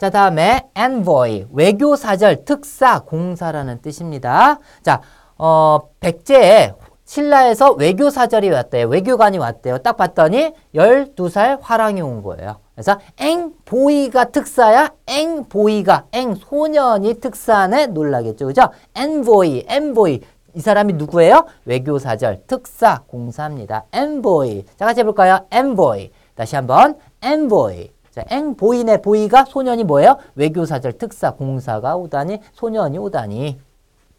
자, 다음에 envoy, 외교사절, 특사, 공사라는 뜻입니다. 자, 어, 백제에 신라에서 외교사절이 왔대요. 외교관이 왔대요. 딱 봤더니 12살 화랑이 온 거예요. 그래서 앵보이가 특사야 앵보이가 앵소년이 특사네 놀라겠죠. 그죠? envoy, envoy. 이 사람이 누구예요? 외교사절, 특사, 공사입니다. envoy. 자, 같이 해볼까요? envoy. 다시 한번 envoy. 자, 앵보이네 보이가 소년이 뭐예요? 외교사절, 특사, 공사가 오다니 소년이 오다니